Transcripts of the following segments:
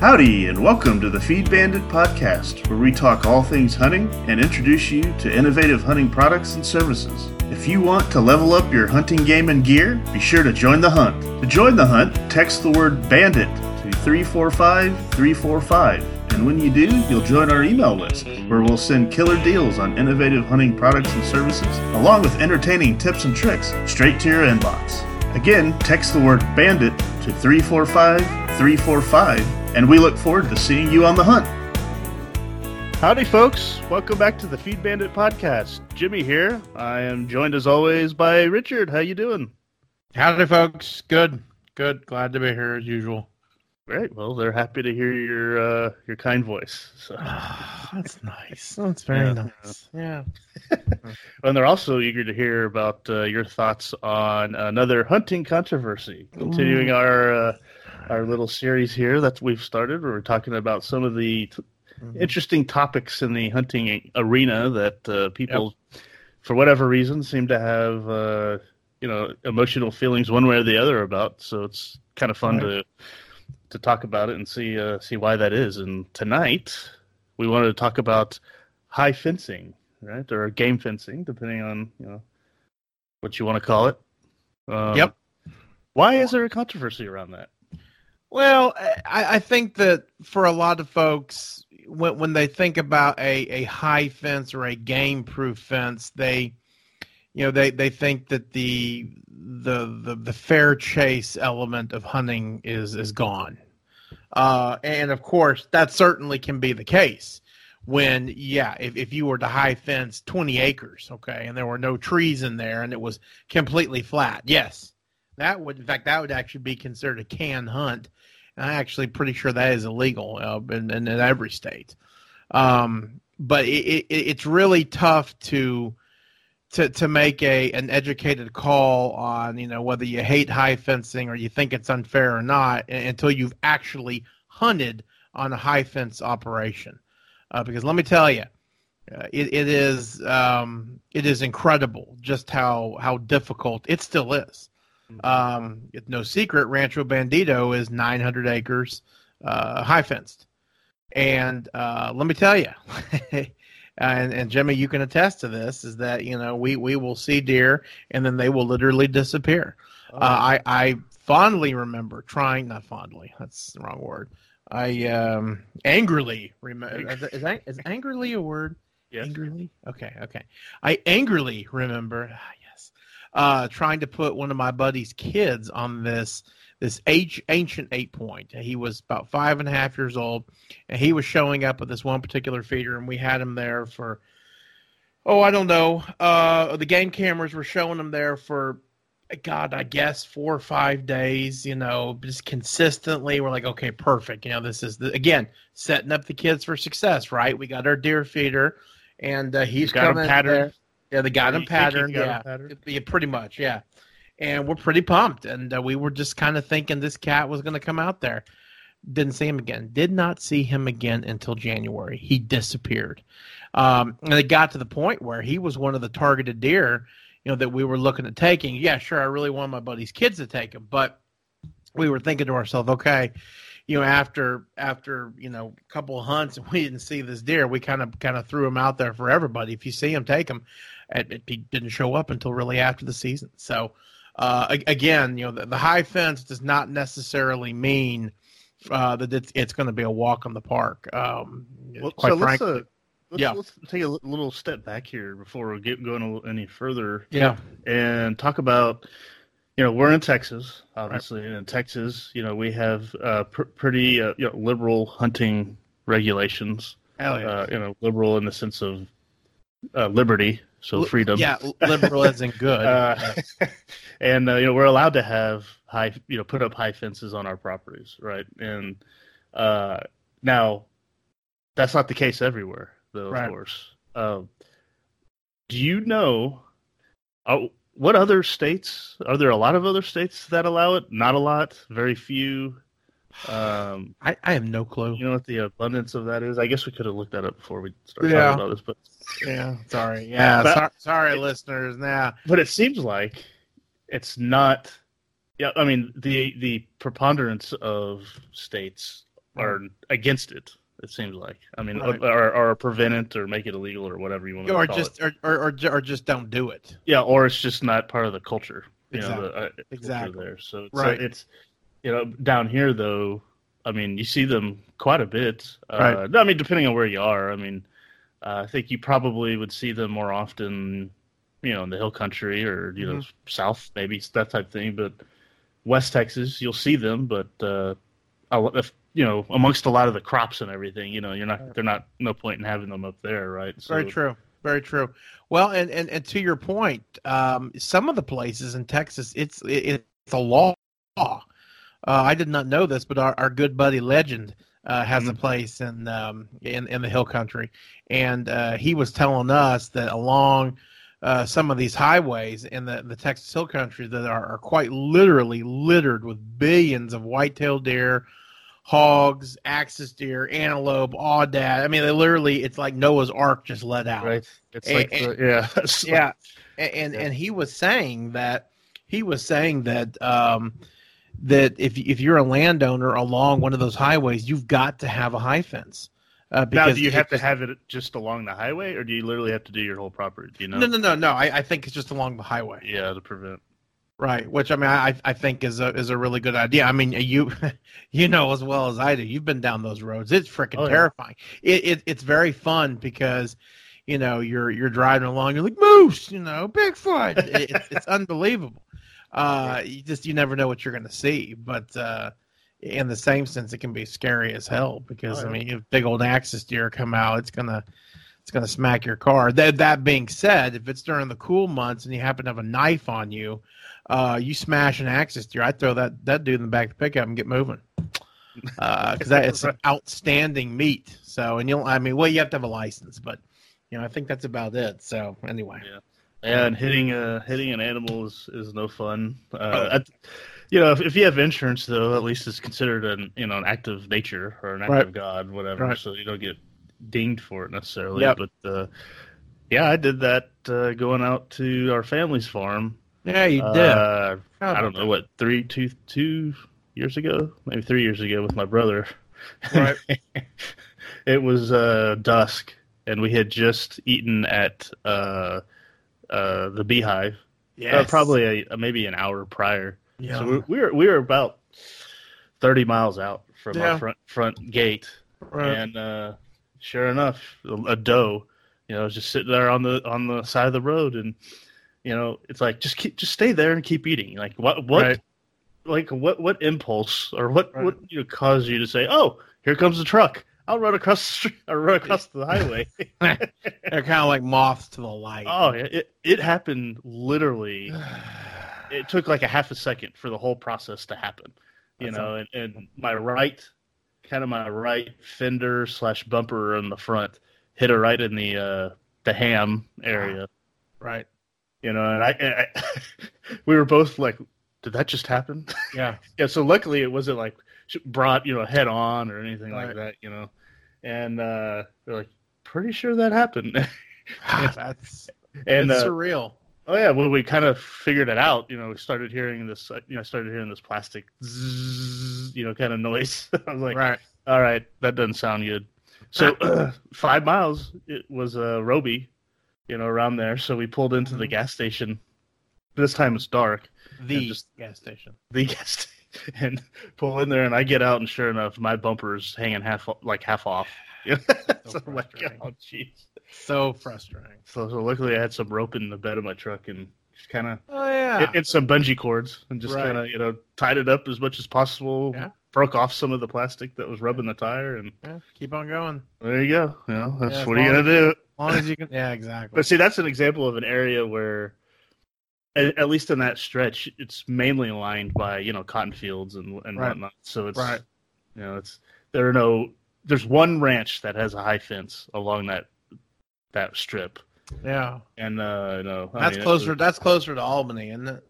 Howdy, and welcome to the Feed Bandit podcast, where we talk all things hunting and introduce you to innovative hunting products and services. If you want to level up your hunting game and gear, be sure to join the hunt. To join the hunt, text the word bandit to 345 345. And when you do, you'll join our email list, where we'll send killer deals on innovative hunting products and services, along with entertaining tips and tricks straight to your inbox. Again, text the word bandit to 345 345, and we look forward to seeing you on the hunt. Howdy, folks. Welcome back to the Feed Bandit podcast. Jimmy here. I am joined as always by Richard. How you doing? Howdy, folks. Good, good. Glad to be here as usual. Great. Well, they're happy to hear your uh, your kind voice. So. that's nice. That's very Yeah. nice. Yeah. and they're also eager to hear about uh, your thoughts on another hunting controversy. Continuing our uh, our little series here that we've started, where we're talking about some of the t- interesting topics in the hunting arena that uh, people, for whatever reason, seem to have uh, you know emotional feelings one way or the other about. So it's kind of fun to to talk about it and see uh, see why that is. And tonight we wanted to talk about high fencing, right, or game fencing, depending on you know what you want to call it. Um, Yep. Why is there a controversy around that? Well, I, I think that for a lot of folks, when when they think about a, a high fence or a game proof fence, they you know they, they think that the, the the the fair chase element of hunting is is gone. Uh, and of course, that certainly can be the case when yeah, if, if you were to high fence 20 acres, okay, and there were no trees in there and it was completely flat. Yes. That would in fact that would actually be considered a canned hunt. I'm actually pretty sure that is illegal uh, in, in, in every state. Um, but it, it, it's really tough to to to make a an educated call on you know whether you hate high fencing or you think it's unfair or not until you've actually hunted on a high fence operation. Uh, because let me tell you, uh, it, it is um, it is incredible just how how difficult it still is. Um, it's no secret, Rancho Bandito is 900 acres, uh, high fenced, and uh, let me tell you, and and Jimmy, you can attest to this, is that you know we we will see deer and then they will literally disappear. Uh, I I fondly remember trying, not fondly, that's the wrong word. I um, angrily remember. Is, is, is angrily a word? Yes. Angrily? Okay, okay. I angrily remember, uh, trying to put one of my buddy's kids on this this age, ancient eight point. He was about five and a half years old, and he was showing up at this one particular feeder, and we had him there for, oh, I don't know. Uh, the game cameras were showing him there for, God, I guess four or five days. You know, just consistently. We're like, okay, perfect. You know, this is the, again setting up the kids for success, right? We got our deer feeder, and uh, he's got coming pattern. there. Yeah, they got him patterned. got Yeah. patterned? yeah, pretty much. Yeah, and we're pretty pumped, and uh, we were just kind of thinking this cat was going to come out there. Didn't see him again. Did not see him again until January. He disappeared, um, and it got to the point where he was one of the targeted deer, you know, that we were looking at taking. Yeah, sure, I really want my buddy's kids to take him, but we were thinking to ourselves, okay, you know, after after you know a couple of hunts and we didn't see this deer, we kind of kind of threw him out there for everybody. If you see him, take him. And it, didn't show up until really after the season. So uh, again, you know, the, the high fence does not necessarily mean uh, that it's, it's going to be a walk in the park. Um, Well, quite so let's, uh, let's, yeah. let's take a little step back here before we get going any further yeah, and talk about you know we're in Texas obviously and in Texas you know we have uh, pr- pretty uh, you know, liberal hunting regulations hell yeah. uh, you know liberal in the sense of uh, liberty so freedom. Yeah, liberal isn't good. uh, and uh, you know we're allowed to have high you know put up high fences on our properties right? And uh, now that's not the case everywhere though Right. of course. Um, do you know uh, what other states are there a lot of other states that allow it? Not a lot very few um, I, I have no clue. you know what the abundance of that is i guess we could have looked that up before we started Yeah. talking about this but Yeah, sorry. Yeah, But- sorry, sorry listeners. Now, but it seems like it's not yeah i mean the the preponderance of states are against it. It seems like. I mean, Right. or, or prevent it or make it illegal or whatever you want to or call just it. or, or, or, or just don't do it. Yeah, or it's just not part of the culture. You know, Exactly. the, uh, culture Exactly. there. So it's, Right. it's you know down here though. I mean, you see them quite a bit. Uh, Right. I mean, depending on where you are. I mean, uh, I think you probably would see them more often, you know, in the hill country or you know, Mm-hmm. south maybe that type of thing. But West Texas, you'll see them, but uh, if, you know, amongst a lot of the crops and everything, you know, you're not. They're not. No point in having them up there, right? So, Very true. Very true. Well, and, and, and to your point, um, some of the places in Texas, it's it, it's a law. Uh, I did not know this, but our, our good buddy Legend uh, has a Mhm. place in um, in in the Hill Country, and uh, he was telling us that along uh, some of these highways in the, the Texas Hill Country that are, are quite literally littered with billions of white-tailed deer, hogs, axis deer, antelope, all that. I mean, they literally it's like Noah's Ark just let out. Right. It's And- like the, yeah. it's like- Yeah, and and, Yeah. and he was saying that he was saying that um, that if if you're a landowner along one of those highways, you've got to have a high fence. Uh, Now, do you have to have it just along the highway, or do you literally have to do your whole property? Do you know? No, no, no, no. I, I think it's just along the highway, Yeah, to prevent. right? Which I mean, I I think is a is a really good idea. I mean, you you know as well as I do. You've been down those roads. It's freaking Oh, yeah. terrifying. It, it it's very fun because you know you're you're driving along. You're like moose, you know, Bigfoot. It, it's, it's unbelievable. Uh, you just you never know what you're going to see, but uh, in the same sense, it can be scary as hell because Oh, yeah. I mean, if big old axis deer come out, it's gonna it's gonna smack your car. That that being said, if it's during the cool months and you happen to have a knife on you, uh, you smash an axis deer, I throw that that dude in the back of the pickup and get moving. Because that it's an outstanding meat. So, and you'll, I mean, well, you have to have a license, but you know, I think that's about it. So, anyway, Yeah, and hitting uh hitting an animal is, is no fun. Uh, Oh. I- you know, if, if you have insurance, though, at least it's considered an you know an act of nature or an act Right. of God, whatever. Right. So you don't get dinged for it necessarily. Yep. But uh, yeah, I did that uh, going out to our family's farm. yeah, you did. Uh, How I don't know what three, two, two years ago, maybe three years ago with my brother. Right. it was uh, dusk, and we had just eaten at uh, the Beehive. Yeah, Uh, probably a, maybe an hour prior. Yeah. So we, we were we were about thirty miles out from Yeah. our front front gate, Right. and uh, sure enough, a, a doe, you know, just sitting there on the on the side of the road, and you know, it's like just keep just stay there and keep eating. Like what what Right. like what what impulse or what Right. what you know, caused you to say, oh, here comes the truck. I'll run across the street. I'll run across the highway. They're kind of like moths to the light. oh, it it happened literally it took like a half a second for the whole process to happen you That's know and, and my right kind of my right fender slash bumper in the front hit her right in the uh the ham area right. you know and i, I we were both like did that just happen Yeah. yeah so luckily it wasn't like brought you know head on or anything Right. like that you know and uh they're like pretty sure that happened That's and it's uh, surreal. Oh yeah, when we kind of figured it out, you know, we started hearing this, uh, you know, I started hearing this plastic, zzz, you know, kind of noise. I was like, right. all right, that doesn't sound good. So five miles, it was uh, Roby, you know, around there. So we pulled into the Mhm. gas station. This time it's dark. The just- gas station. The gas station, and pull in there, and I get out, and sure enough, my bumper's hanging half, like half off. So so I'm like, frustrating. oh jeez. So frustrating. So, so luckily, I had some rope in the bed of my truck, and just kind of Oh yeah. and, and some bungee cords and just Right. kind of you know tied it up as much as possible Yeah. broke off some of the plastic that was rubbing the tire and yeah. Keep on going. there you go you know that's Yeah, what are you gonna do As long as you can. Yeah, exactly. but see that's an example of an area where at, at least in that stretch it's mainly lined by you know cotton fields and and Right. whatnot so it's Right. you know it's there are no there's one ranch that has a high fence along that that strip Yeah. and uh you know I That's mean, closer. was- That's closer to Albany, isn't it?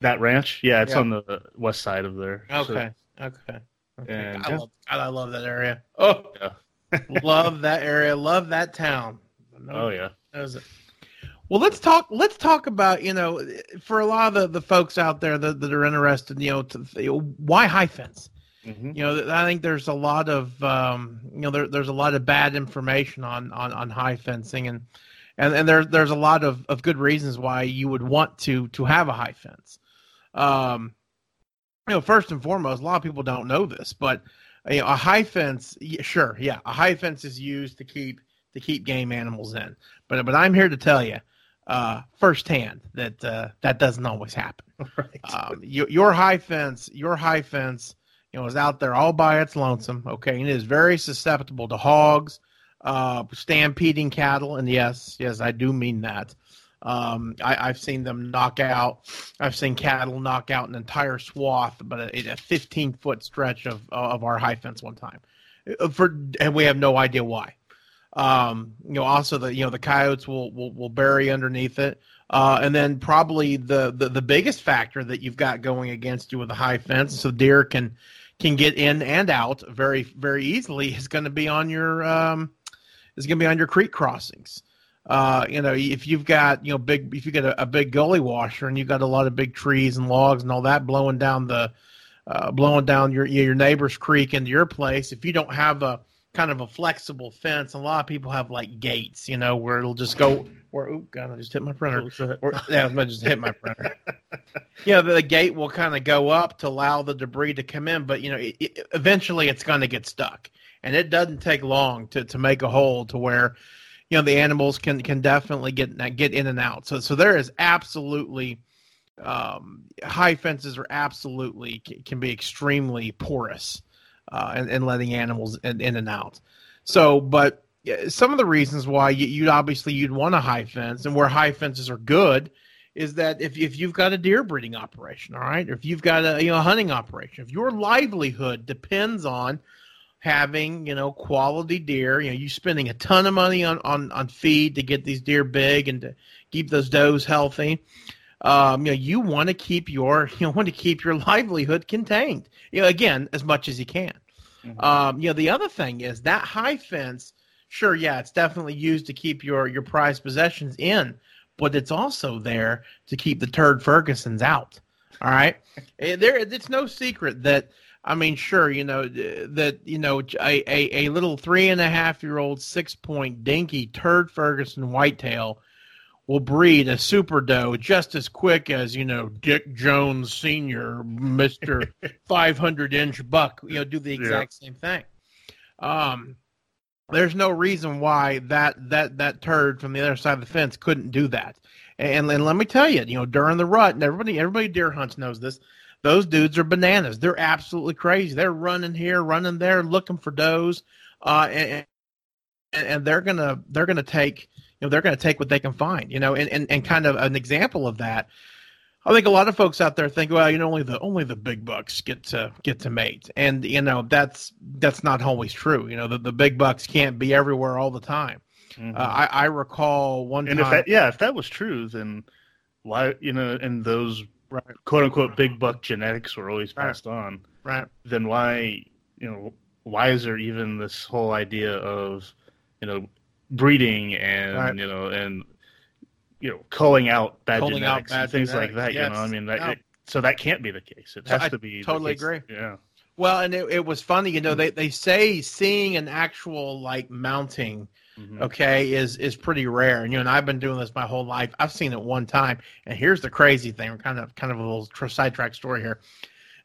that ranch yeah it's Yeah. on the west side of there So- Okay. okay. Okay. And- I love. God, I love that area. Oh, Yeah. love that area. Love that town. oh yeah Knows it. Well, let's talk. Let's talk about you know, for a lot of the, the folks out there that, that are interested, you know, to, you know, why high fence? Mm-hmm. You know, I think there's a lot of um, you know there, there's a lot of bad information on, on, on high fencing, and and and there's there's a lot of, of good reasons why you would want to to have a high fence. Um, you know, first and foremost, a lot of people don't know this, but you know, a high fence, sure, yeah, a high fence is used to keep to keep game animals in. But but I'm here to tell you, uh, firsthand that uh, that doesn't always happen. Right. Um, your, your high fence, your high fence, you know, is out there all by its lonesome. Okay, and it is very susceptible to hogs, uh, stampeding cattle, and yes, yes, I do mean that. Um, I, have seen them knock out. I've seen cattle knock out an entire swath, but a, a 15 foot stretch of of our high fence one time, uh, for and we have no idea why. Um, you know, also the you know the coyotes will will, will bury underneath it, uh, and then probably the, the the biggest factor that you've got going against you with a high fence, so deer can can get in and out very very easily, is going to be on your um, is going to be on your creek crossings. Uh, you know, if you've got you know big, if you get a, a, big gully washer and you've got a lot of big trees and logs and all that blowing down the, uh, blowing down your your neighbor's creek into your place, if you don't have a kind of a flexible fence, a lot of people have like gates, you know, where it'll just go. Where oh god, I just hit my printer. Or, yeah, I just hit my printer. yeah, the, the gate will kind of go up to allow the debris to come in, but you know, it, it, eventually it's going to get stuck, and it doesn't take long to to make a hole to where you know the animals can can definitely get get in and out. So so there is absolutely um, high fences are absolutely can be extremely porous uh, and, and letting animals in, in and out. So, but some of the reasons why you, would obviously you'd want a high fence and where high fences are good is that if, if you've got a deer breeding operation, all right, if you've got a you know hunting operation, if your livelihood depends on having you know quality deer you know you spending a ton of money on on on feed to get these deer big and to keep those does healthy um, you know you want to keep your you want to keep your livelihood contained you know again as much as you can mm-hmm. um, you know the other thing is that high fence sure yeah it's definitely used to keep your your prized possessions in but it's also there to keep the turd fergusons out all right eh, there it's no secret that I mean, sure, you know that you know a, a, a little three and a half year old six point dinky turd Ferguson whitetail will breed a super doe just as quick as you know Dick Jones Senior, Mister five hundred inch buck. You know, do the exact yeah. same thing. Um, there's no reason why that that that turd from the other side of the fence couldn't do that. And, and let me tell you, you know, during the rut, and everybody everybody deer hunts knows this those dudes are bananas. They're absolutely crazy. They're running here, running there, looking for does, uh, and, and they're gonna they're gonna take know they're gonna take what they can find. You know, and, and, and kind of an example of that. I think a lot of folks out there think, well, you know, only the only the big bucks get to get to mate, and you know that's that's not always true. You know, the, the big bucks can't be everywhere all the time. Mm-hmm. Uh, I, I recall one and time. If that, yeah, if that was true, then why you know, and those right. quote unquote big buck genetics were always passed right. on, right? Then why you know why is there even this whole idea of you know breeding and right. you know and you know culling out bad culling genetics out bad and things genetics. like that? Yes. You know, I mean that. It, so that can't be the case. It has I to be. Totally agree. Yeah. Well, and it, it was funny, you know. They they say seeing an actual like mounting mm-hmm. okay, is is pretty rare. And you know, and I've been doing this my whole life. I've seen it one time. And here's the crazy thing. We're kind of kind of a little sidetrack story here.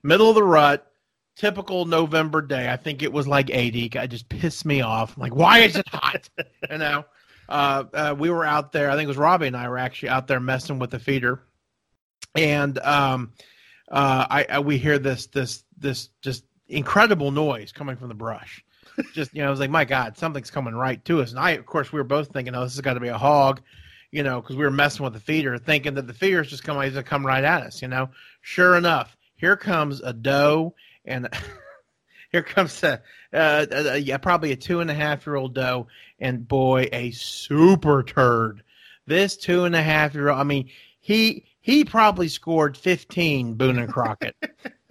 Middle of the rut, typical November day. I think it was like 80. It just pissed me off. I'm like, why is it hot? you know, uh, uh, we were out there. I think it was Robbie and I were actually out there messing with the feeder, and um, uh, I, I we hear this this this just incredible noise coming from the brush just you know, I was like, my God, something's coming right to us. And I, of course, we were both thinking, oh, this has got to be a hog, you know, because we were messing with the feeder, thinking that the feeder's just coming, to come right at us, you know. Sure enough, here comes a doe, and here comes a, uh, a, a, yeah, probably a two and a half year old doe, and boy, a super turd. This two and a half year old, I mean, he he probably scored 15 Boone and Crockett. uh,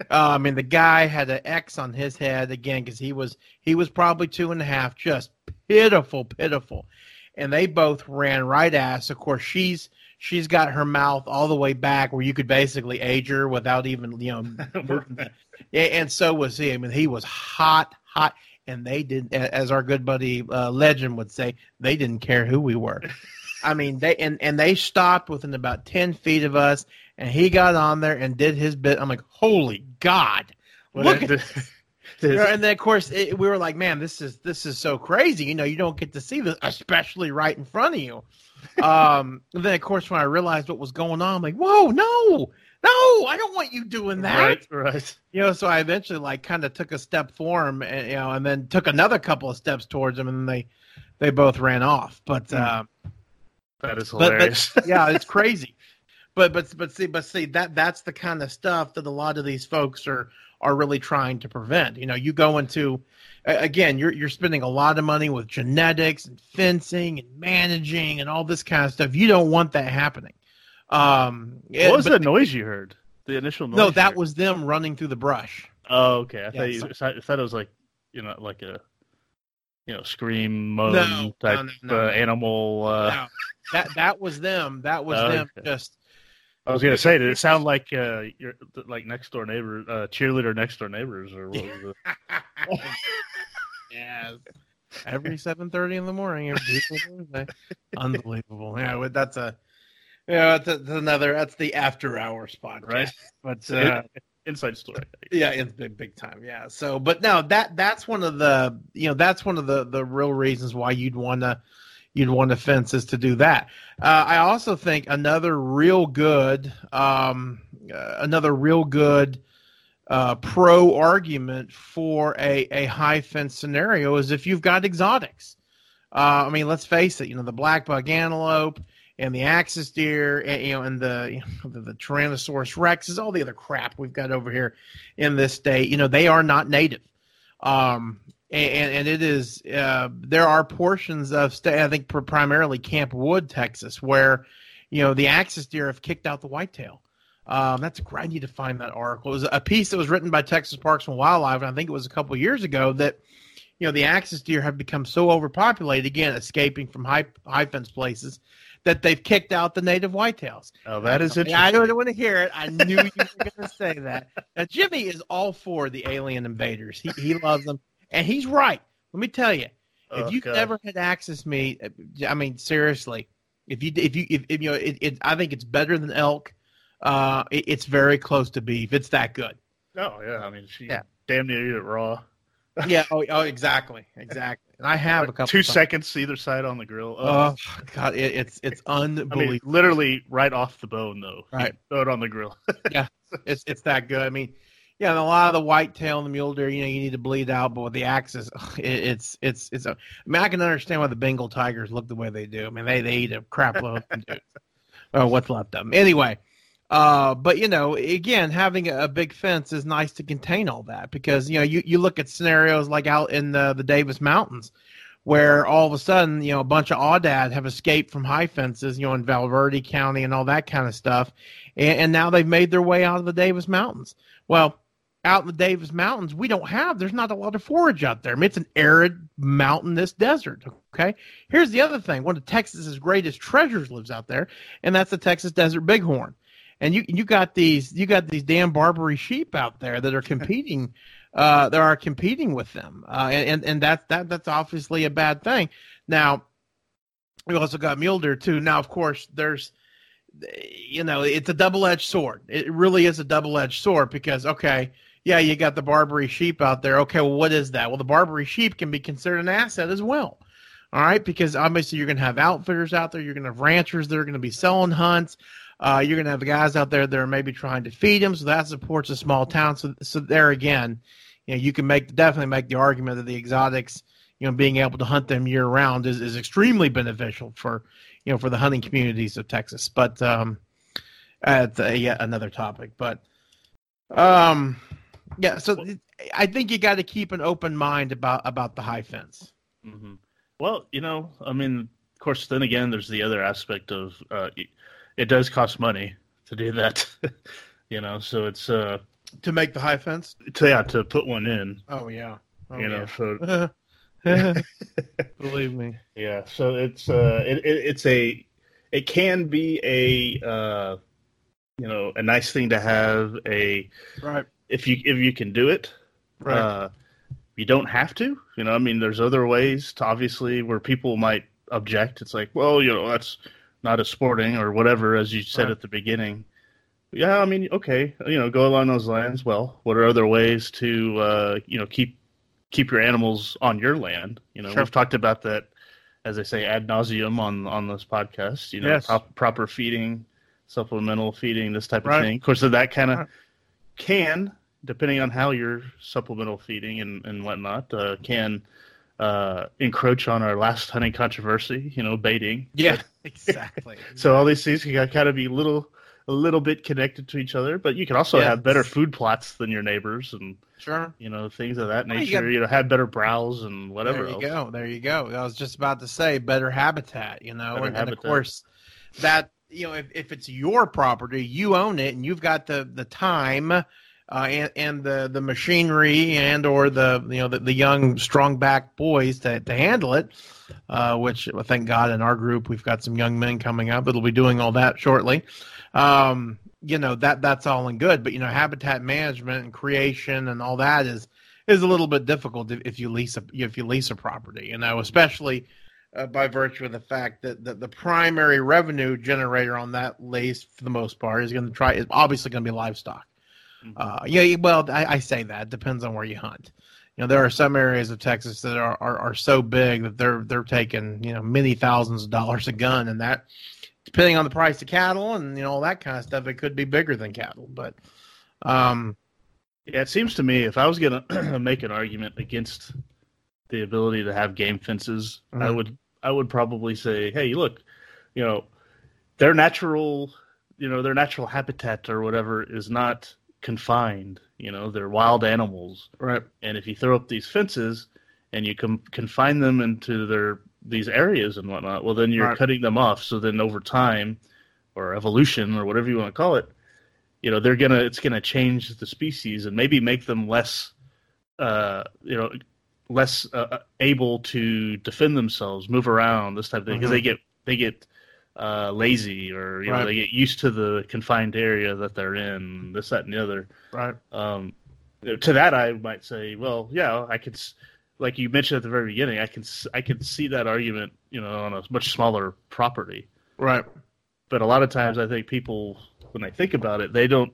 I mean, the guy had an X on his head again because he was he was probably two and a half, just pitiful, pitiful. And they both ran right ass. Of course, she's she's got her mouth all the way back where you could basically age her without even you know. yeah, and so was he. I mean, he was hot, hot, and they did, as our good buddy uh, Legend would say, they didn't care who we were. I mean, they and and they stopped within about ten feet of us, and he got on there and did his bit. I'm like, holy God, look at this. and then of course it, we were like, man, this is this is so crazy. You know, you don't get to see this, especially right in front of you. Um, and then of course when I realized what was going on, I'm like, whoa, no, no, I don't want you doing that. Right, right. You know, so I eventually like kind of took a step for him, and you know, and then took another couple of steps towards him, and they they both ran off. But mm. uh, that is hilarious. But, but, yeah, it's crazy. But but but see but see that that's the kind of stuff that a lot of these folks are are really trying to prevent. You know, you go into again, you're you're spending a lot of money with genetics and fencing and managing and all this kind of stuff. You don't want that happening. Um, what was the noise you heard? The initial noise. No, that was them running through the brush. Oh, okay. I yeah, thought you, I thought it was like you know like a you know scream moan no, type no, no, uh, animal. Uh... That that was them. That was oh, them. Okay. Just. I was gonna say, did it sound like uh, you're like next door neighbor, uh, cheerleader next door neighbors, or what was it? yeah, every seven thirty in the morning, Unbelievable. Yeah, that's a yeah, that's, that's, another. That's the after hour spot, right? But uh, inside story. Yeah, it's big, big time. Yeah. So, but no, that that's one of the you know that's one of the the real reasons why you'd want to you'd want to fence is to do that. Uh, I also think another real good um, uh, another real good uh, pro argument for a a high fence scenario is if you've got exotics. Uh, I mean, let's face it. You know, the black buck antelope and the axis deer, and, you know, and the, you know, the, the Tyrannosaurus rexes, all the other crap we've got over here in this state. You know, they are not native. Um, and, and it is uh, there are portions of state, I think primarily Camp Wood, Texas, where you know the axis deer have kicked out the whitetail. Um, that's I need to find that article. It was a piece that was written by Texas Parks and Wildlife, and I think it was a couple years ago that you know the axis deer have become so overpopulated again, escaping from high high fence places that they've kicked out the native whitetails. Oh, that is interesting. I don't want to hear it. I knew you were going to say that. Now, Jimmy is all for the alien invaders. He he loves them, and he's right. Let me tell you, if oh, you've God. never had axis me, I mean seriously, if you if you if, if you know it, it, I think it's better than elk. Uh, it, it's very close to beef. It's that good. Oh yeah, I mean she yeah. damn near eat it raw yeah. Oh, oh, exactly, exactly. And I have like a couple. Two times. seconds either side on the grill. Oh, oh God, it, it's it's unbelievable. I mean, literally right off the bone though. Right. Throw it on the grill. yeah, it's it's that good. I mean, yeah, and a lot of the whitetail and the mule deer, you know, you need to bleed out, but with the axis, it, it's it's it's. A, I mean, I can understand why the Bengal tigers look the way they do. I mean, they they eat a crap load. or what's left of them. Anyway, uh, but you know, again, having a big fence is nice to contain all that because you know you, you look at scenarios like out in the, the Davis Mountains, where all of a sudden you know a bunch of aoudad have escaped from high fences, you know, in Val Verde County and all that kind of stuff, and, and now they've made their way out of the Davis Mountains. Well, out in the Davis Mountains, we don't have. There's not a lot of forage out there. I mean, it's an arid, mountainous desert. Okay. Here's the other thing: one of Texas's greatest treasures lives out there, and that's the Texas Desert Bighorn and you you got these you got these damn Barbary sheep out there that are competing uh that are competing with them uh and and, and that that that's obviously a bad thing now we also got mule deer too now of course there's you know it's a double-edged sword it really is a double-edged sword because okay yeah you got the Barbary sheep out there okay well what is that well the Barbary sheep can be considered an asset as well all right because obviously you're going to have outfitters out there you're going to have ranchers that are going to be selling hunts uh, you're going to have guys out there that are maybe trying to feed them, so that supports a small town. So, so there again, you know, you can make definitely make the argument that the exotics, you know, being able to hunt them year round is, is extremely beneficial for, you know, for the hunting communities of Texas. But um, that's uh, yet another topic. But um, yeah, so I think you got to keep an open mind about about the high fence. Mm-hmm. Well, you know, I mean, of course, then again, there's the other aspect of uh, it does cost money to do that. you know, so it's uh to make the high fence. To, yeah, to put one in. Oh yeah. Oh, you know, so Believe me. Yeah. So it's uh, it, it, it's a it can be a uh, you know a nice thing to have a right if you if you can do it. Right. Uh, you don't have to. You know, I mean, there's other ways to obviously where people might object. It's like, well, you know, that's not as sporting or whatever, as you said right. at the beginning. Yeah, I mean, okay, you know, go along those lines. Well, what are other ways to, uh, you know, keep keep your animals on your land? You know, sure. we've talked about that, as I say, ad nauseum on on this podcast. You know, yes. prop, proper feeding, supplemental feeding, this type of right. thing. Of course, that kind of right. can, depending on how you're supplemental feeding and and whatnot, uh, can uh, encroach on our last hunting controversy. You know, baiting. Yeah, exactly. so all these things can kind of be little a little bit connected to each other, but you can also yes. have better food plots than your neighbors and sure, you know, things of that nature. you, got, you, know, have better browse and whatever. There you else. go. There you go. I was just about to say better habitat. You know, and, and, of course that you know if, if it's your property, you own it, and you've got the the time. Uh, and, and the, the machinery and or the you know the, the young strong back boys to, to handle it, uh, which thank God in our group we've got some young men coming up that'll be doing all that shortly um, you know that that's all and good. But you know, habitat management and creation and all that is is a little bit difficult if you lease a if you lease a property. You know, especially uh, by virtue of the fact that, that the primary revenue generator on that lease, for the most part, is going to try is obviously going to be livestock. Mm-hmm. Uh, yeah, well, I, I, say that it depends on where you hunt. You know, there are some areas of Texas that are, are, are so big that they're they're taking you know many thousands of dollars a gun, and that depending on the price of cattle and you know all that kind of stuff, it could be bigger than cattle. But um, yeah, it seems to me if I was going to make an argument against the ability to have game fences, mm-hmm. I would I would probably say, hey, look, you know, their natural you know their natural habitat or whatever is not confined. You know, they're wild animals, right? And if you throw up these fences and you com- confine them into their these areas and whatnot, well, then you're right. cutting them off. So then over time, or evolution, or whatever you want to call it, you know, they're gonna it's gonna change the species and maybe make them less, uh, you know, less uh, uh able to defend themselves, move around, this type of thing, because mm-hmm. they get they get uh, lazy or you right. know they get used to the confined area that they're in, this that and the other. Right. Um, to that, I might say, well, yeah, I could like you mentioned at the very beginning, I can I can see that argument, you know, on a much smaller property. Right. But a lot of times, I think people, when they think about it, they don't.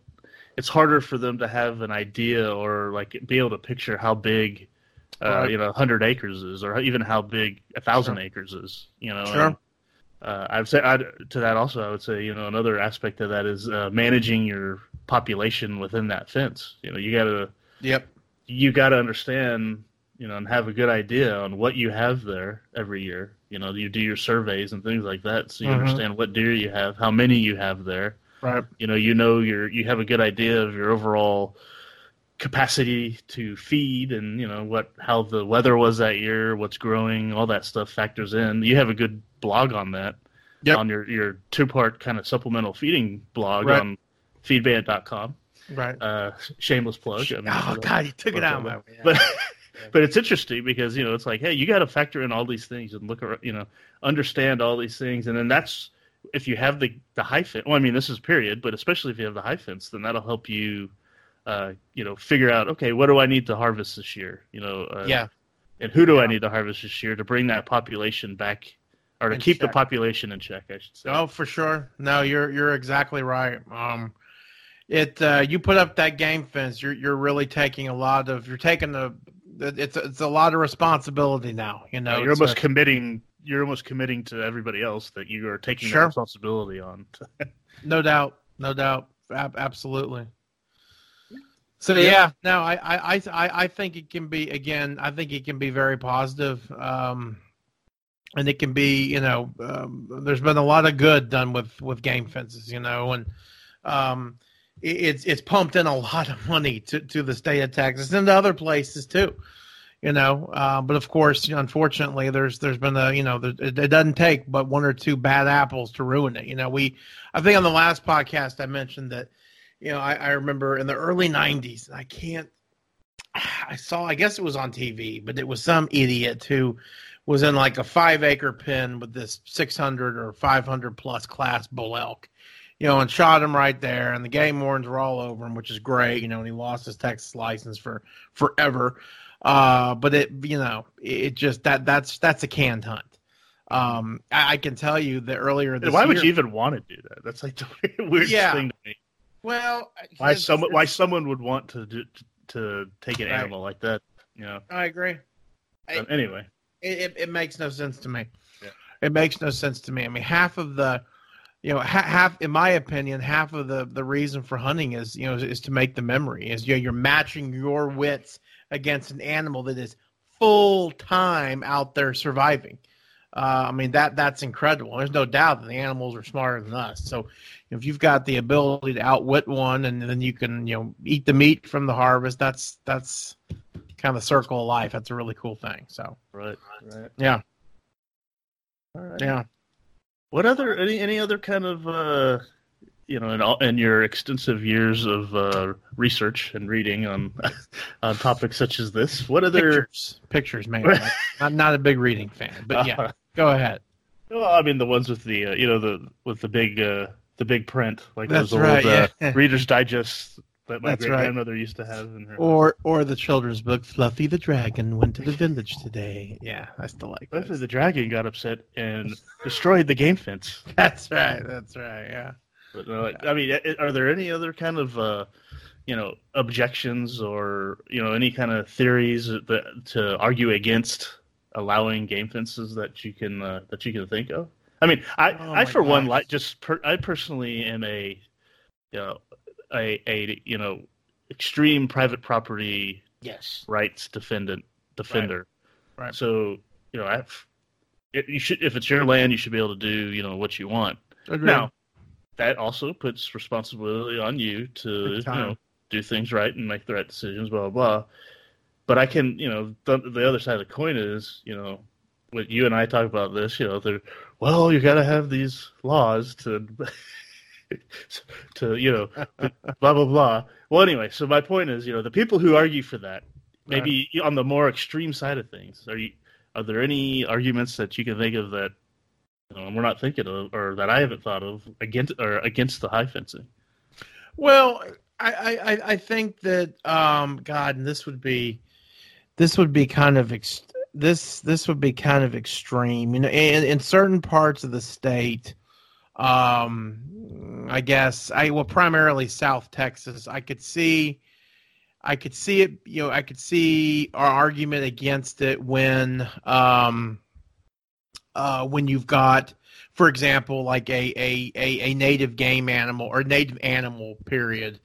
It's harder for them to have an idea or like be able to picture how big, uh, right. you know, hundred acres is, or even how big a thousand sure. acres is. You know. Sure. And, uh, I'd say I'd, to that also. I would say you know another aspect of that is uh, managing your population within that fence. You know, you got to. Yep. You got to understand you know, and have a good idea on what you have there every year. You know, you do your surveys and things like that, so you mm-hmm. understand what deer you have, how many you have there. Right. You know, you know your you have a good idea of your overall capacity to feed and you know what how the weather was that year, what's growing, all that stuff factors in. You have a good blog on that. Yep. On your your two part kind of supplemental feeding blog right. on feedbandit.com. Right. Uh, shameless plug. I mean, oh God, you took it out my way. But but it's interesting because you know it's like hey you got to factor in all these things and look around you know understand all these things and then that's if you have the the high fence well i mean this is period but especially if you have the high fences then that'll help you uh you know figure out okay what do i need to harvest this year you know uh, yeah and who do yeah. i need to harvest this year to bring that population back or to in keep check. the population in check i should say oh for sure no you're you're exactly right um it uh, you put up that game fence you're you're really taking a lot of you're taking the it's it's a lot of responsibility now. You know, you're almost a, committing. You're almost committing to everybody else that you are taking sure. responsibility on. no doubt, no doubt, Ab- absolutely. So yeah, yeah no, I, I, I, I think it can be again. I think it can be very positive, um, and it can be. You know, um, there's been a lot of good done with with game fences. You know, and um, it's it's pumped in a lot of money to, to the state of Texas and to other places too. You know, uh, but of course, unfortunately, there's there's been a you know it, it doesn't take but one or two bad apples to ruin it. You know, we I think on the last podcast I mentioned that you know I, I remember in the early '90s I can't I saw. I guess it was on TV, but it was some idiot who was in like a five acre pen with this 600 or 500 plus class bull elk, you know, and shot him right there. And the game wardens were all over him, which is great, you know. And he lost his Texas license for forever. Uh, but it, you know, it just that that's that's a canned hunt. Um, I, I can tell you that earlier this Why year, would you even want to do that? That's like the weirdest Yeah. thing to me. Well, Why someone why someone would want to do, to take an Right. animal like that? You know. I agree. I- Um, anyway, it, it, it makes no sense to me. Yeah. It makes no sense to me. I mean, half of the, you know, ha- half, in my opinion, half of the the reason for hunting is, you know, is, is to make the memory. Is you know, you're matching your wits against an animal that is full time out there surviving. Uh, I mean that that's incredible. There's no doubt that the animals are smarter than us. So if you've got the ability to outwit one, and then you can you know eat the meat from the harvest, that's that's kind of the circle of life. That's a really cool thing. So right, right. yeah, All right. yeah. What other any any other kind of uh, you know in all in your extensive years of uh, research and reading on on topics such as this? What other? Pictures, pictures, man. I'm not a big reading fan, but yeah, go ahead. Well, I mean the ones with the uh, you know the with the big uh, the big print like That's those old right, uh, yeah. Reader's Digest that my That's great right. grandmother used to have in her. Or or the children's book, Fluffy the Dragon went to the village today. Yeah, I still like What if those. the dragon got upset and destroyed the game fence? That's right. That's right. Yeah. But no, I mean, are there any other kind of uh, you know objections or you know any kind of theories that to argue against allowing game fences that you can uh, that you can think of? I mean, I Oh I for one like just per, I personally am a you know a a you know extreme private property Yes. rights defendant defender. Right. So you know, I've, it, you should if it's your land, you should be able to do you know what you want. Agreed. Now, that also puts responsibility on you to you know do things right and make the right decisions, blah blah blah. But I can, you know, the, the other side of the coin is, you know, what you and I talk about this, you know, they're well, you got to have these laws to, to you know, blah blah blah. Well, anyway, so my point is, you know, the people who argue for that, maybe on the more extreme side of things, are you? Are there any arguments that you can think of that you know, we're not thinking of, or that I haven't thought of against or against the high fencing? Well, I, I, I- I think that um, God, and this would be, this would be kind of ex- this this would be kind of extreme. You know, in, in certain parts of the state, um, I guess I well primarily South Texas. I could see, I could see it. You know, I could see our argument against it when um, uh, when you've got for example, like a, a, a, a native game animal or native animal period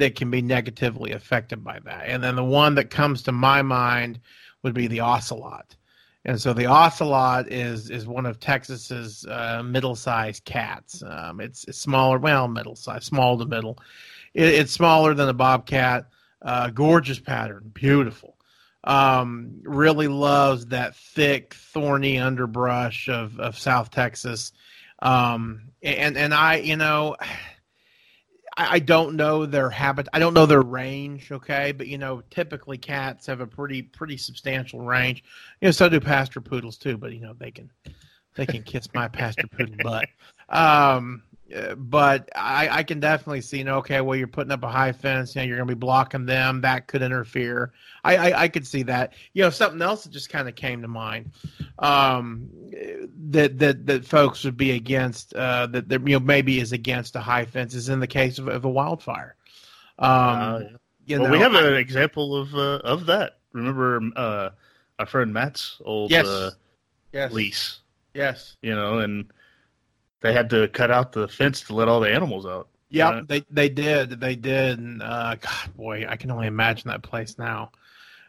that can be negatively affected by that. And then the one that comes to my mind would be the ocelot. And so the ocelot is is one of Texas's uh, middle-sized cats. Um, it's, it's smaller, well, middle-sized, small to middle. It, it's smaller than a bobcat. Uh, gorgeous pattern, beautiful um, really loves that thick, thorny underbrush of, of South Texas. Um, and, and I, you know, I, I don't know their habit. I don't know their range. Okay. But, you know, typically cats have a pretty, pretty substantial range. You know, so do pasture poodles too, but you know, they can, they can kiss my pasture poodle butt. Um, but I, I can definitely see, you know, okay, well, you're putting up a high fence, you know, you're going to be blocking them. That could interfere. I, I, I could see that. You know, something else that just kind of came to mind um, that that that folks would be against uh, that, that you know maybe is against a high fence is in the case of, of a wildfire. Um, Uh, you well, know, we have I- an example of uh, of that. Remember uh, our friend Matt's old yes, uh, yes, lease, yes. you know, and they had to cut out the fence to let all the animals out. Yep, Right. they they did, they did, and uh, God, boy, I can only imagine that place now.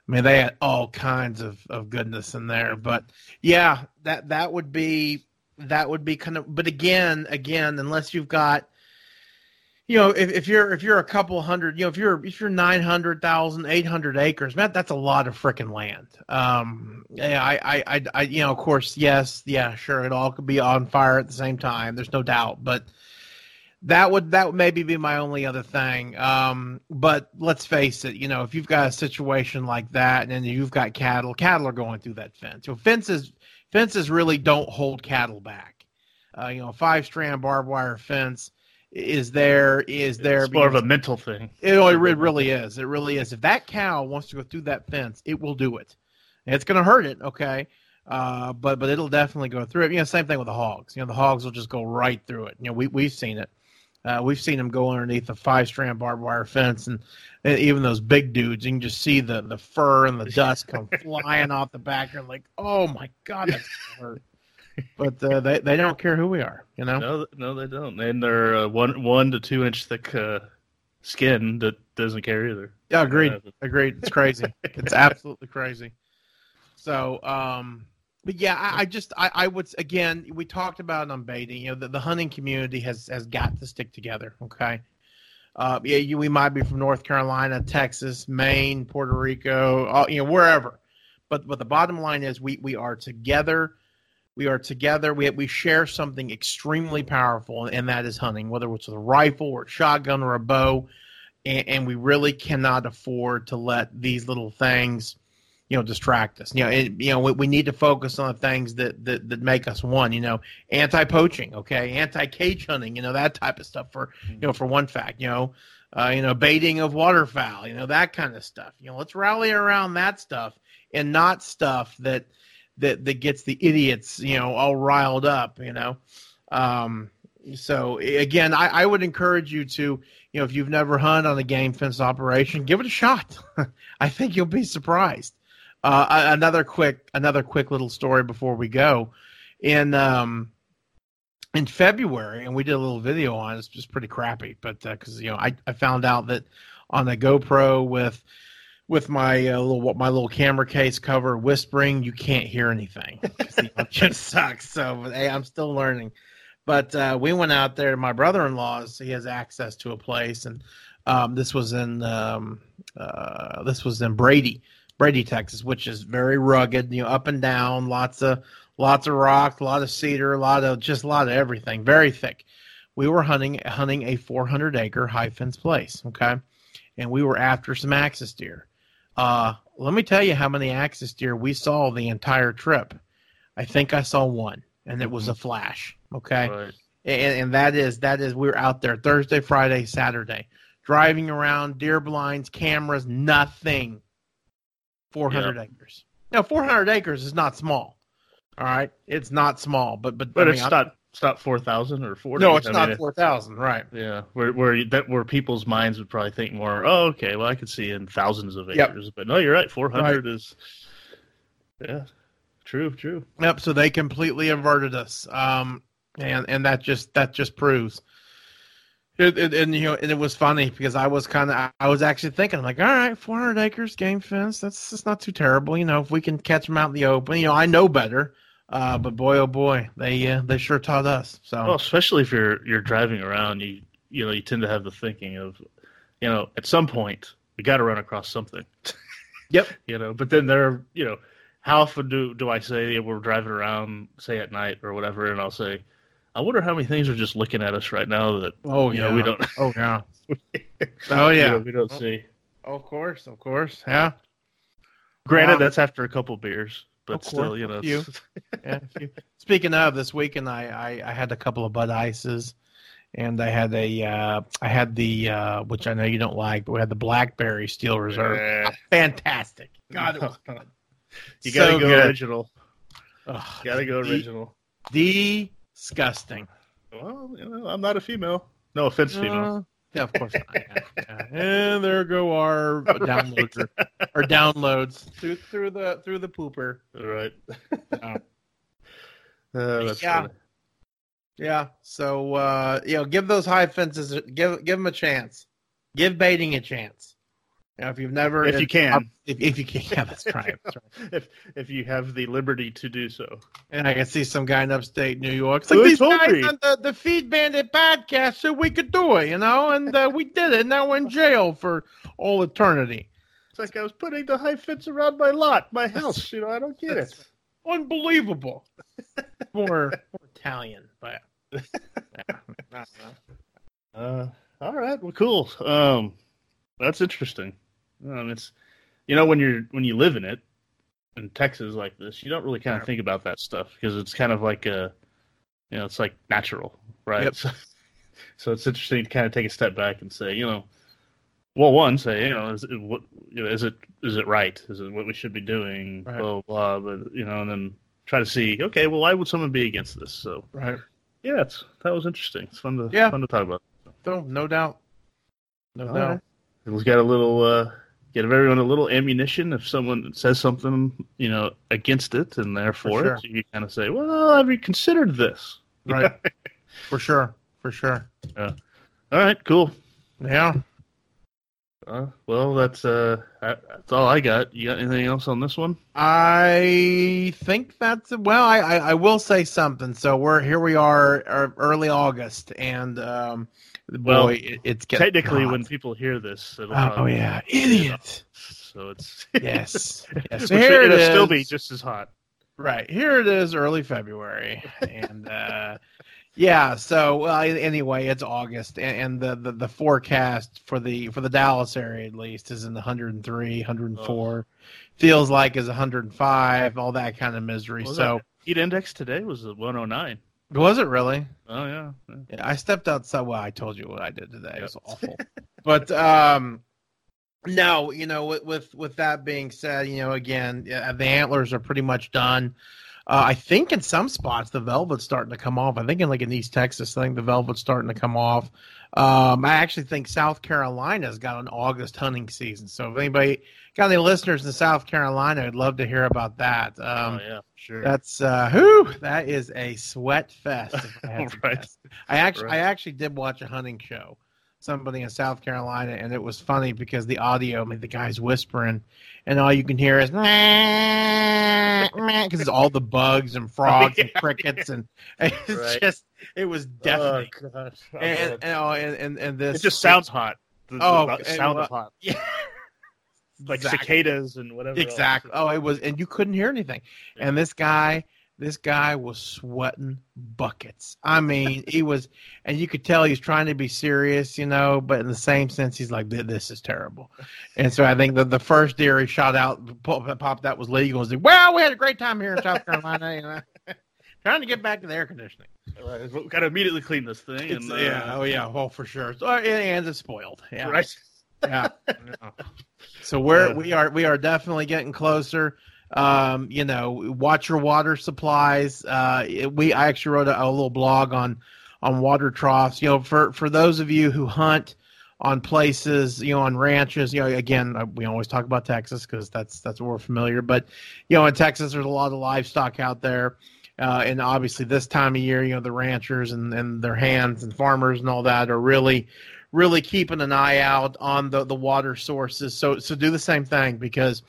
I mean, they had all kinds of, of goodness in there, but yeah, that that would be that would be kind of. But again, again, unless you've got, you know, if, if you're if you're a couple hundred, you know, if you're if you're 900,000, 800 acres, man, that's a lot of freaking land. Um, yeah, I, I, I, I, you know, of course, yes, yeah, sure, it all could be on fire at the same time. There's no doubt, but that would that would maybe be my only other thing. Um, but let's face it, you know, if you've got a situation like that, and then you've got cattle, cattle are going through that fence. So fences fences really don't hold cattle back. Uh, you know, five strand barbed wire fence is there is there it's more of a mental thing. It, it really is. It really is. If that cow wants to go through that fence, it will do it. It's going to hurt it, okay, uh, but but it'll definitely go through it. You know, same thing with the hogs. You know, the hogs will just go right through it. You know, we we've seen it. Uh, we've seen them go underneath a five strand barbed wire fence, and, and, even those big dudes, you can just see the, the fur and the dust come flying off the back. You're like, oh my god, that's hurt. But uh, they they don't care who we are, you know. No, no, they don't. And they're uh, one one to two inch thick uh, skin that doesn't care either. Yeah, agreed. agreed. It's crazy. it's absolutely crazy. So, um, but yeah, I, I just I, I, would again we talked about it on baiting. You know, the, the hunting community has has got to stick together. Okay. Uh, yeah, you, we might be from North Carolina, Texas, Maine, Puerto Rico, all, you know, wherever. But but the bottom line is we we are together. We are together. We we share something extremely powerful, and that is hunting. Whether it's with a rifle or a shotgun or a bow, and, and we really cannot afford to let these little things you know distract us. You know, it, you know we, we need to focus on the things that, that that make us one. You know, anti poaching, okay, anti cage hunting, you know that type of stuff. For you know, for one fact, you know, uh, you know, baiting of waterfowl, you know that kind of stuff. You know, let's rally around that stuff and not stuff that that that gets the idiots, you know, all riled up. You know. Um, so again, I, I would encourage you to, you know, if you've never hunted on a game fence operation, give it a shot. I think you'll be surprised. Uh, another quick another quick little story before we go. In um, in February, and we did a little video on it. It's just pretty crappy, but because uh, you know I, I found out that on a GoPro with with my uh, little my little camera case cover whispering, you can't hear anything. it just sucks. So hey, I'm still learning. But uh, we went out there. My brother-in-law's he has access to a place, and um, this was in um, uh, this was in Brady, Brady, Texas, which is very rugged, you know, up and down, lots of lots of rock, a lot of cedar, a lot of just a lot of everything, very thick. We were hunting hunting a 400 acre high fence place, okay, and we were after some axis deer. Uh, let me tell you how many axis deer we saw the entire trip. I think I saw one, and it was a flash. Okay, right. and, and that is that is we're out there Thursday, Friday, Saturday, driving around, deer blinds, cameras, nothing 400 yep. acres. Now, 400 acres is not small. All right, it's not small, but but but I mean, it's not it's not 4,000 or 40. No, it's I not mean, 4,000, right? Yeah, where where that where people's minds would probably think more. Oh, okay, well, I could see in thousands of acres, yep. but no, you're right. 400 right. is yeah, true, true. Yep. So they completely inverted us, um, and and that just that just proves it, it, and you know, and it was funny because I was kind of, I was actually thinking, like, all right, 400 acres game fence, that's that's not too terrible. You know, if we can catch them out in the open, you know, I know better. Uh, but boy, oh boy, they uh, they sure taught us. So, well, especially if you're you're driving around, you you know, you tend to have the thinking of, you know, at some point we got to run across something. Yep. you know, but then there, you know, how often do do I say we're driving around, say at night or whatever, and I'll say, I wonder how many things are just looking at us right now that oh yeah know, we don't oh yeah oh yeah you know, we don't oh, see. Of course, of course, yeah. Granted, um, that's after a couple beers, but still, you know. You. yeah, Speaking of this weekend, I, I I had a couple of Bud Ices, and I had a uh, I had the uh, which I know you don't like, but we had the Blackberry Steel Reserve. Yeah. Fantastic! God, it was good. you gotta so go good. original. Ugh, gotta go original. The disgusting. Well, you know, I'm not a female. No offense, female. Yeah, of course not. Yeah, yeah. And there go our downloads or, our downloads through through the through the pooper. All right. Uh, uh, that's yeah. Funny. Yeah. So uh, you know, give those high fences give give them a chance. Give baiting a chance. Know, if you've never, if, you can, if, if, you can, yeah, that's right. That's right. if if you have the liberty to do so. And I can see some guy in upstate New York. It's like these guys me. on the, the Feed Bandit podcast said we could do it, you know, and uh, we did it. Now we're in jail for all eternity. It's like I was putting the high fence around my lot, my house. You know, I don't get it. Unbelievable. more, more Italian, but. Yeah, Uh, all right. Well, cool. Um, that's interesting. Um, it's you know when you're when you live in it in Texas like this, you don't really kind of think about that stuff because it's kind of like a you know it's like natural, right? Yep. So, so it's interesting to kind of take a step back and say, you know, well, one say, you know, is it what you know, is it is it right? Is it what we should be doing? Right. Blah blah. But you know, and then try to see, okay, well, why would someone be against this? So right. Yeah, it's that was interesting. It's fun to yeah. fun to talk about. No, no doubt. No All doubt. Right. We've got a little uh, get everyone a little ammunition if someone says something, you know, against it and therefore sure. it, you kind of say, Well, have you considered this? Right. for sure. For sure. Yeah. All right, cool. Yeah. Uh, well, that's uh, that's all I got. You got anything else on this one? I think that's well. I, I, I will say something. So we're here. We are, are early August, and um, well, boy, it, it's technically hot. when people hear this. oh yeah, idiot. So it's yes. yes. So here it'll it still be just as hot. Right here it is, early February, and uh, yeah. So uh, anyway, it's August, and, and the, the, the forecast for the for the Dallas area at least is in the 103, 104. Oh. Feels like is 105, all that kind of misery. so heat index today was 109. Was it really? Oh yeah. yeah. yeah I stepped outside. Well, I told you what I did today. Yep. It was awful. but um, no, you know, with, with with that being said, you know, again, the antlers are pretty much done. Uh, I think in some spots the velvet's starting to come off. I think in like in East Texas, I think the velvet's starting to come off. Um, I actually think South Carolina's got an August hunting season. So if anybody got any listeners in South Carolina, I'd love to hear about that. Um, oh yeah, sure. That's uh, who that is a sweat fest. I, right. I actually right. I actually did watch a hunting show somebody in South Carolina, and it was funny because the audio, I mean, the guy's whispering, and all you can hear is because it's all the bugs and oh, frogs and oh, crickets, and it's right. just it was oh, deafening. Oh, gosh. And, and, oh, and, and, and this it just sounds hot. The, oh, the sound hot. Yeah. like exactly. cicadas and whatever. Exactly. Else. Oh, it was, and you couldn't hear anything. Yeah. And this guy this guy was sweating buckets. I mean, he was, and you could tell he's trying to be serious, you know, but in the same sense, he's like, "This is terrible." And so I think that the first deer he shot out, popped that was legal. Was like, well, we had a great time here in South Carolina, you know, trying to get back to the air conditioning. Right, we got to immediately clean this thing. And, uh, yeah, oh yeah, well for sure. So, and it's spoiled. Yeah, right. yeah. So we're we are we are definitely getting closer. Um, you know, watch your water supplies. Uh, we I actually wrote a, a, little blog on on water troughs. You know, for for those of you who hunt on places, you know, on ranches. You know, again, uh, we always talk about Texas because that's that's what we're familiar. But you know, in Texas, there's a lot of livestock out there. Uh, and obviously, this time of year, you know, the ranchers and, and their hands and farmers and all that are really, really keeping an eye out on the, the water sources. So, so do the same thing because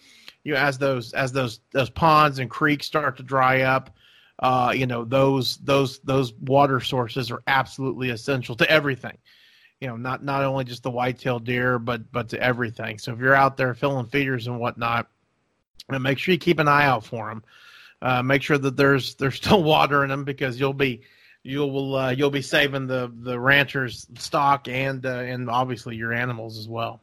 you know, as those as those those ponds and creeks start to dry up, uh, you know, those those those water sources are absolutely essential to everything. You know, not not only just the white-tailed deer, but but to everything. So if you're out there filling feeders and whatnot, and make sure you keep an eye out for them. Uh, make sure that there's there's still water in them because you'll be you'll uh, you'll be saving the the ranchers stock and uh, and obviously your animals as well.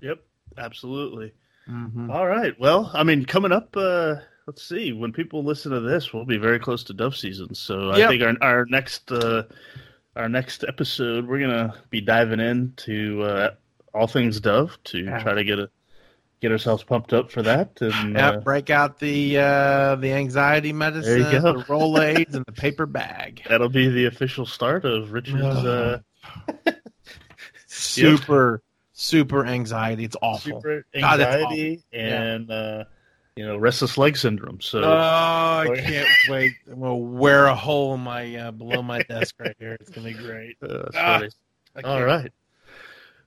Yep, absolutely. Mm-hmm. All right. Well, I mean, coming up, uh, let's see. When people listen to this, we'll be very close to dove season. So yep. I think our our next uh, our next episode, we're gonna be diving into uh, all things dove to yeah. try to get a get ourselves pumped up for that. And yeah, uh, break out the uh, the anxiety medicine, the Rolaids, and the paper bag. That'll be the official start of Richard's. Uh, super super anxiety. It's awful. Super anxiety God, and yeah. uh, you know restless leg syndrome. So oh, I can't wait. I'm gonna wear a hole in my uh, below my desk right here. It's gonna be great. Uh, ah, All right.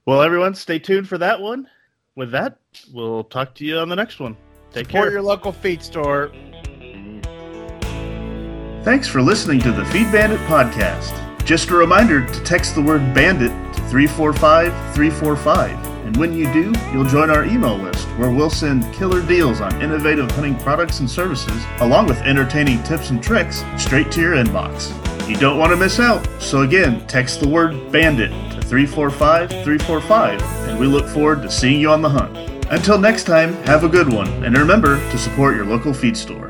Well, everyone, stay tuned for that one. With that, we'll talk to you on the next one. Take Support care. your local feed store. Thanks for listening to the Feed Bandit podcast. Just a reminder to text the word bandit to 345 345. And when you do, you'll join our email list where we'll send killer deals on innovative hunting products and services, along with entertaining tips and tricks straight to your inbox. You don't want to miss out, so again, text the word bandit to 345 345, and we look forward to seeing you on the hunt. Until next time, have a good one, and remember to support your local feed store.